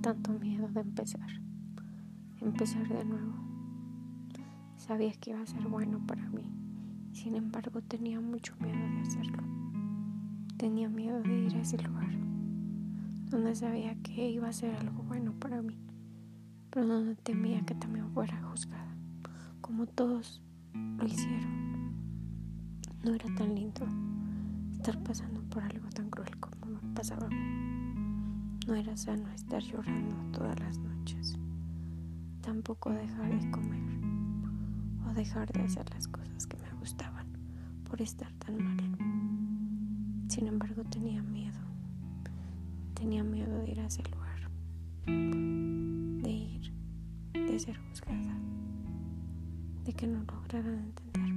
tanto miedo de empezar, empezar de nuevo. Sabía que iba a ser bueno para mí, sin embargo tenía mucho miedo de hacerlo. Tenía miedo de ir a ese lugar, donde sabía que iba a ser algo bueno para mí, pero donde temía que también fuera juzgada, como todos lo hicieron. No era tan lindo estar pasando por algo tan cruel como me pasaba a mí. No era sano estar llorando todas las noches. Tampoco dejar de comer o dejar de hacer las cosas que me gustaban por estar tan mal. Sin embargo, tenía miedo. Tenía miedo de ir a ese lugar. De ir, de ser juzgada. De que no lograran entenderme.